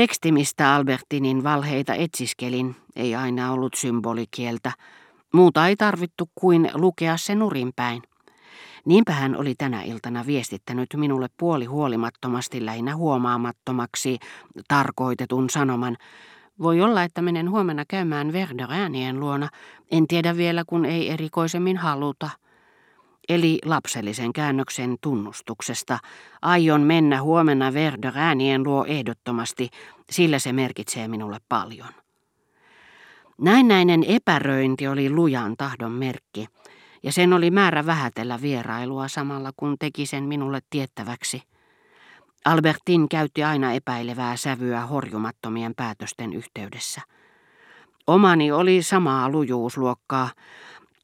Teksti, mistä Albertinin valheita etsiskelin, ei aina ollut symbolikieltä. Muuta ei tarvittu kuin lukea se nurinpäin. Niinpä hän oli tänä iltana viestittänyt minulle puoli huolimattomasti lähinnä huomaamattomaksi tarkoitetun sanoman. Voi olla, että menen huomenna käymään Verderäänien luona. En tiedä vielä, kun ei erikoisemmin haluta. Eli lapsellisen käännöksen tunnustuksesta. Aion mennä huomenna Verderäänien luo ehdottomasti, sillä se merkitsee minulle paljon. Näennäinen epäröinti oli lujan tahdon merkki ja sen oli määrä vähätellä vierailua samalla kun teki sen minulle tiettäväksi. Albertin käytti aina epäilevää sävyä horjumattomien päätösten yhteydessä. Omani oli samaa lujuusluokkaa.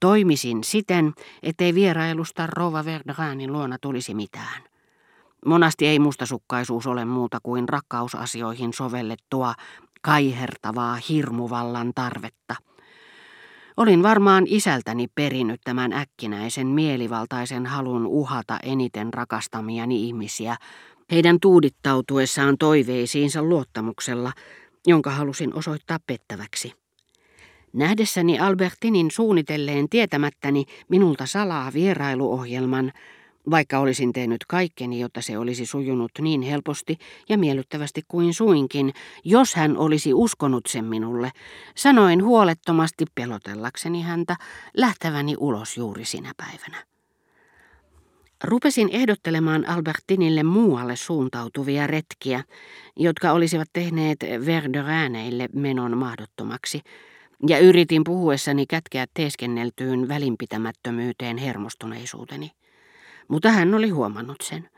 Toimisin siten, ettei vierailusta Rova Verdranin luona tulisi mitään. Monasti ei mustasukkaisuus ole muuta kuin rakkausasioihin sovellettua, kaihertavaa hirmuvallan tarvetta. Olin varmaan isältäni perinnyt tämän äkkinäisen mielivaltaisen halun uhata eniten rakastamiani ihmisiä, heidän tuudittautuessaan toiveisiinsa luottamuksella, jonka halusin osoittaa pettäväksi. Nähdessäni Albertinin suunnitelleen tietämättäni minulta salaa vierailuohjelman, vaikka olisin tehnyt kaikkeni, jotta se olisi sujunut niin helposti ja miellyttävästi kuin suinkin, jos hän olisi uskonut sen minulle, sanoin huolettomasti pelotellakseni häntä lähteväni ulos juuri sinä päivänä. Rupesin ehdottelemaan Albertinille muualle suuntautuvia retkiä, jotka olisivat tehneet Verderäneille menon mahdottomaksi, ja yritin puhuessani kätkeä teeskenneltyyn välinpitämättömyyteen hermostuneisuuteni mutta hän oli huomannut sen.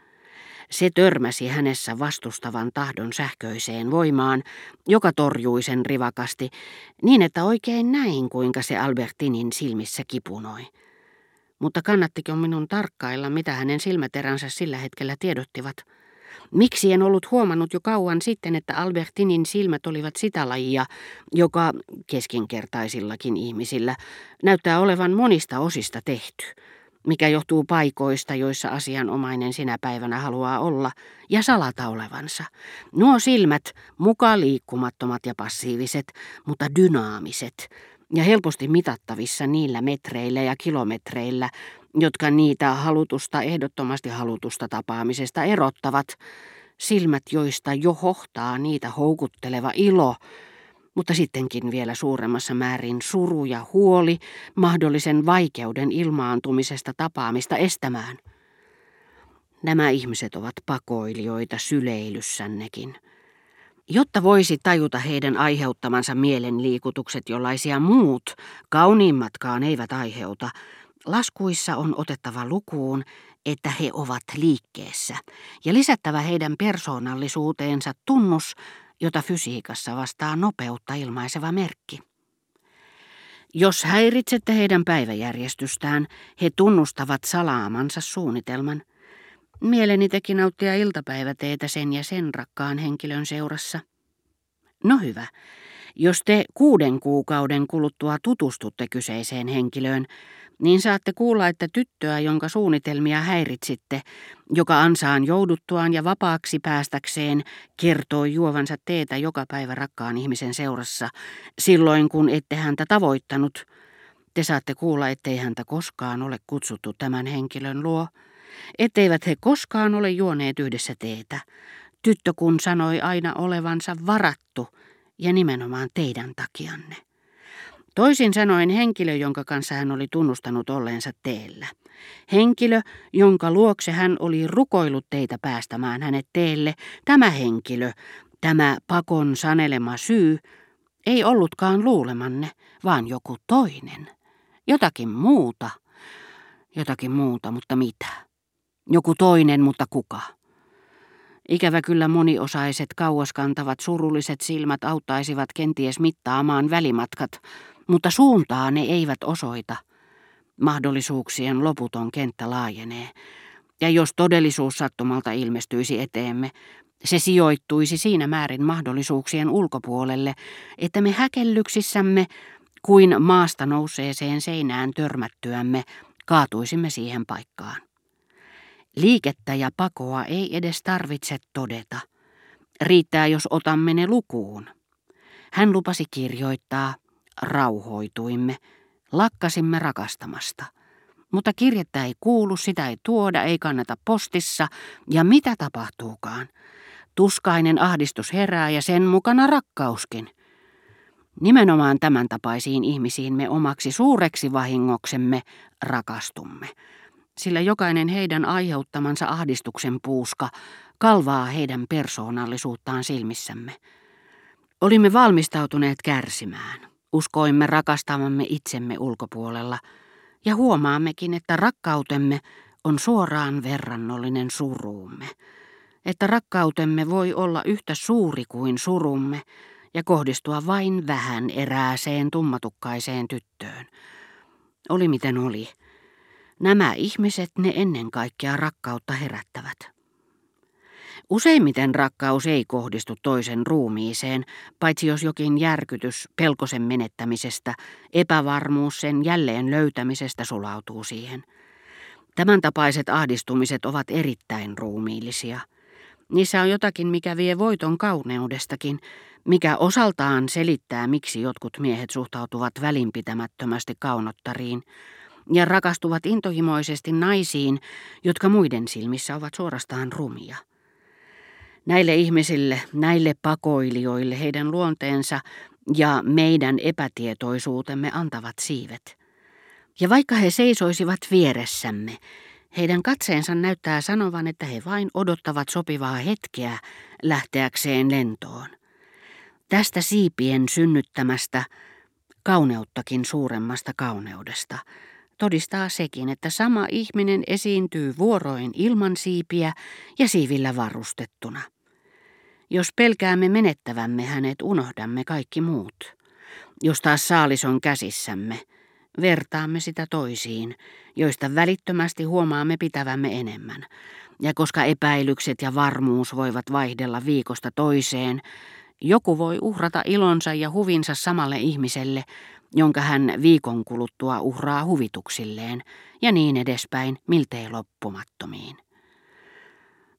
Se törmäsi hänessä vastustavan tahdon sähköiseen voimaan, joka torjui sen rivakasti, niin että oikein näin, kuinka se Albertinin silmissä kipunoi. Mutta kannattiko minun tarkkailla, mitä hänen silmäteränsä sillä hetkellä tiedottivat? Miksi en ollut huomannut jo kauan sitten, että Albertinin silmät olivat sitä lajia, joka keskinkertaisillakin ihmisillä näyttää olevan monista osista tehty – mikä johtuu paikoista, joissa asianomainen sinä päivänä haluaa olla ja salata olevansa. Nuo silmät, mukaan liikkumattomat ja passiiviset, mutta dynaamiset ja helposti mitattavissa niillä metreillä ja kilometreillä, jotka niitä halutusta, ehdottomasti halutusta tapaamisesta erottavat, silmät, joista jo hohtaa niitä houkutteleva ilo, mutta sittenkin vielä suuremmassa määrin suru ja huoli mahdollisen vaikeuden ilmaantumisesta tapaamista estämään. Nämä ihmiset ovat pakoilijoita syleilyssännekin. Jotta voisi tajuta heidän aiheuttamansa mielenliikutukset, jollaisia muut, kauniimmatkaan eivät aiheuta, laskuissa on otettava lukuun, että he ovat liikkeessä, ja lisättävä heidän persoonallisuuteensa tunnus, jota fysiikassa vastaa nopeutta ilmaiseva merkki. Jos häiritsette heidän päiväjärjestystään, he tunnustavat salaamansa suunnitelman. Mieleni teki nauttia iltapäiväteetä sen ja sen rakkaan henkilön seurassa. No hyvä, jos te kuuden kuukauden kuluttua tutustutte kyseiseen henkilöön, niin saatte kuulla, että tyttöä, jonka suunnitelmia häiritsitte, joka ansaan jouduttuaan ja vapaaksi päästäkseen, kertoi juovansa teetä joka päivä rakkaan ihmisen seurassa, silloin kun ette häntä tavoittanut. Te saatte kuulla, ettei häntä koskaan ole kutsuttu tämän henkilön luo, etteivät he koskaan ole juoneet yhdessä teetä. Tyttö kun sanoi aina olevansa varattu, ja nimenomaan teidän takianne. Toisin sanoen henkilö, jonka kanssa hän oli tunnustanut olleensa teellä. Henkilö, jonka luokse hän oli rukoillut teitä päästämään hänet teelle, tämä henkilö, tämä pakon sanelema syy, ei ollutkaan luulemanne, vaan joku toinen. Jotakin muuta. Jotakin muuta, mutta mitä? Joku toinen, mutta kuka? Ikävä kyllä moniosaiset, kauaskantavat, surulliset silmät auttaisivat kenties mittaamaan välimatkat, mutta suuntaa ne eivät osoita. Mahdollisuuksien loputon kenttä laajenee, ja jos todellisuus sattumalta ilmestyisi eteemme, se sijoittuisi siinä määrin mahdollisuuksien ulkopuolelle, että me häkellyksissämme kuin maasta nouseeseen seinään törmättyämme kaatuisimme siihen paikkaan. Liikettä ja pakoa ei edes tarvitse todeta. Riittää, jos otamme ne lukuun. Hän lupasi kirjoittaa, rauhoituimme, lakkasimme rakastamasta. Mutta kirjettä ei kuulu, sitä ei tuoda, ei kannata postissa, ja mitä tapahtuukaan? Tuskainen ahdistus herää ja sen mukana rakkauskin. Nimenomaan tämän tapaisiin ihmisiin me omaksi suureksi vahingoksemme rakastumme, sillä jokainen heidän aiheuttamansa ahdistuksen puuska kalvaa heidän persoonallisuuttaan silmissämme. Olimme valmistautuneet kärsimään, uskoimme rakastamamme itsemme ulkopuolella, ja huomaammekin, että rakkautemme on suoraan verrannollinen suruumme, että rakkautemme voi olla yhtä suuri kuin surumme, ja kohdistua vain vähän erääseen tummatukkaiseen tyttöön. Oli miten oli. Nämä ihmiset ne ennen kaikkea rakkautta herättävät. Useimmiten rakkaus ei kohdistu toisen ruumiiseen, paitsi jos jokin järkytys pelkosen menettämisestä, epävarmuus sen jälleen löytämisestä sulautuu siihen. Tämän tapaiset ahdistumiset ovat erittäin ruumiillisia. Niissä on jotakin, mikä vie voiton kauneudestakin, mikä osaltaan selittää, miksi jotkut miehet suhtautuvat välinpitämättömästi kaunottariin ja rakastuvat intohimoisesti naisiin, jotka muiden silmissä ovat suorastaan rumia. Näille ihmisille, näille pakoilijoille heidän luonteensa ja meidän epätietoisuutemme antavat siivet. Ja vaikka he seisoisivat vieressämme, heidän katseensa näyttää sanovan, että he vain odottavat sopivaa hetkeä lähteäkseen lentoon. Tästä siipien synnyttämästä, kauneuttakin suuremmasta kauneudesta, todistaa sekin, että sama ihminen esiintyy vuoroin ilman siipiä ja siivillä varustettuna. Jos pelkäämme menettävämme hänet, unohdamme kaikki muut. Jos taas saalis on käsissämme, vertaamme sitä toisiin, joista välittömästi huomaamme pitävämme enemmän. Ja koska epäilykset ja varmuus voivat vaihdella viikosta toiseen, joku voi uhrata ilonsa ja huvinsa samalle ihmiselle, jonka hän viikon kuluttua uhraa huvituksilleen, ja niin edespäin miltei loppumattomiin.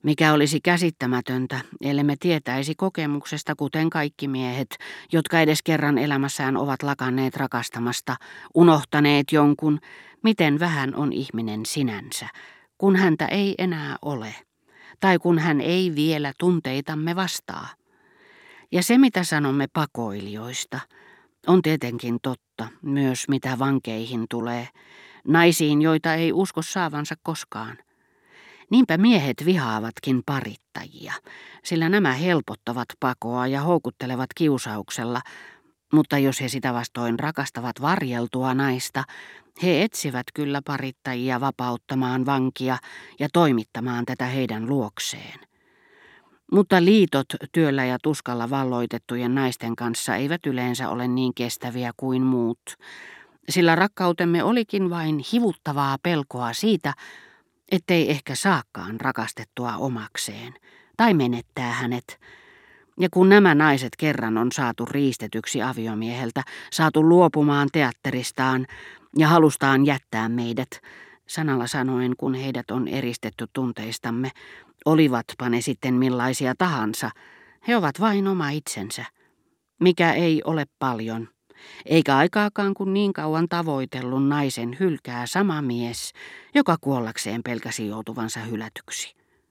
Mikä olisi käsittämätöntä, ellemme tietäisi kokemuksesta, kuten kaikki miehet, jotka edes kerran elämässään ovat lakanneet rakastamasta, unohtaneet jonkun, miten vähän on ihminen sinänsä, kun häntä ei enää ole, tai kun hän ei vielä tunteitamme vastaa. Ja se, mitä sanomme pakoilijoista, on tietenkin totta, myös mitä vankeihin tulee, naisiin, joita ei usko saavansa koskaan. Niinpä miehet vihaavatkin parittajia, sillä nämä helpottavat pakoa ja houkuttelevat kiusauksella, mutta jos he sitä vastoin rakastavat varjeltua naista, he etsivät kyllä parittajia vapauttamaan vankia ja toimittamaan tätä heidän luokseen. Mutta liitot työllä ja tuskalla valloitettujen naisten kanssa eivät yleensä ole niin kestäviä kuin muut, sillä rakkautemme olikin vain hivuttavaa pelkoa siitä, ettei ehkä saakaan rakastettua omakseen tai menettää hänet. Ja kun nämä naiset kerran on saatu riistetyksi aviomieheltä, saatu luopumaan teatteristaan ja halustaan jättää meidät, sanalla sanoen kun heidät on eristetty tunteistamme, Olivatpa ne sitten millaisia tahansa, he ovat vain oma itsensä, mikä ei ole paljon, eikä aikaakaan kun niin kauan tavoitellun naisen hylkää sama mies, joka kuollakseen pelkäsi joutuvansa hylätyksi.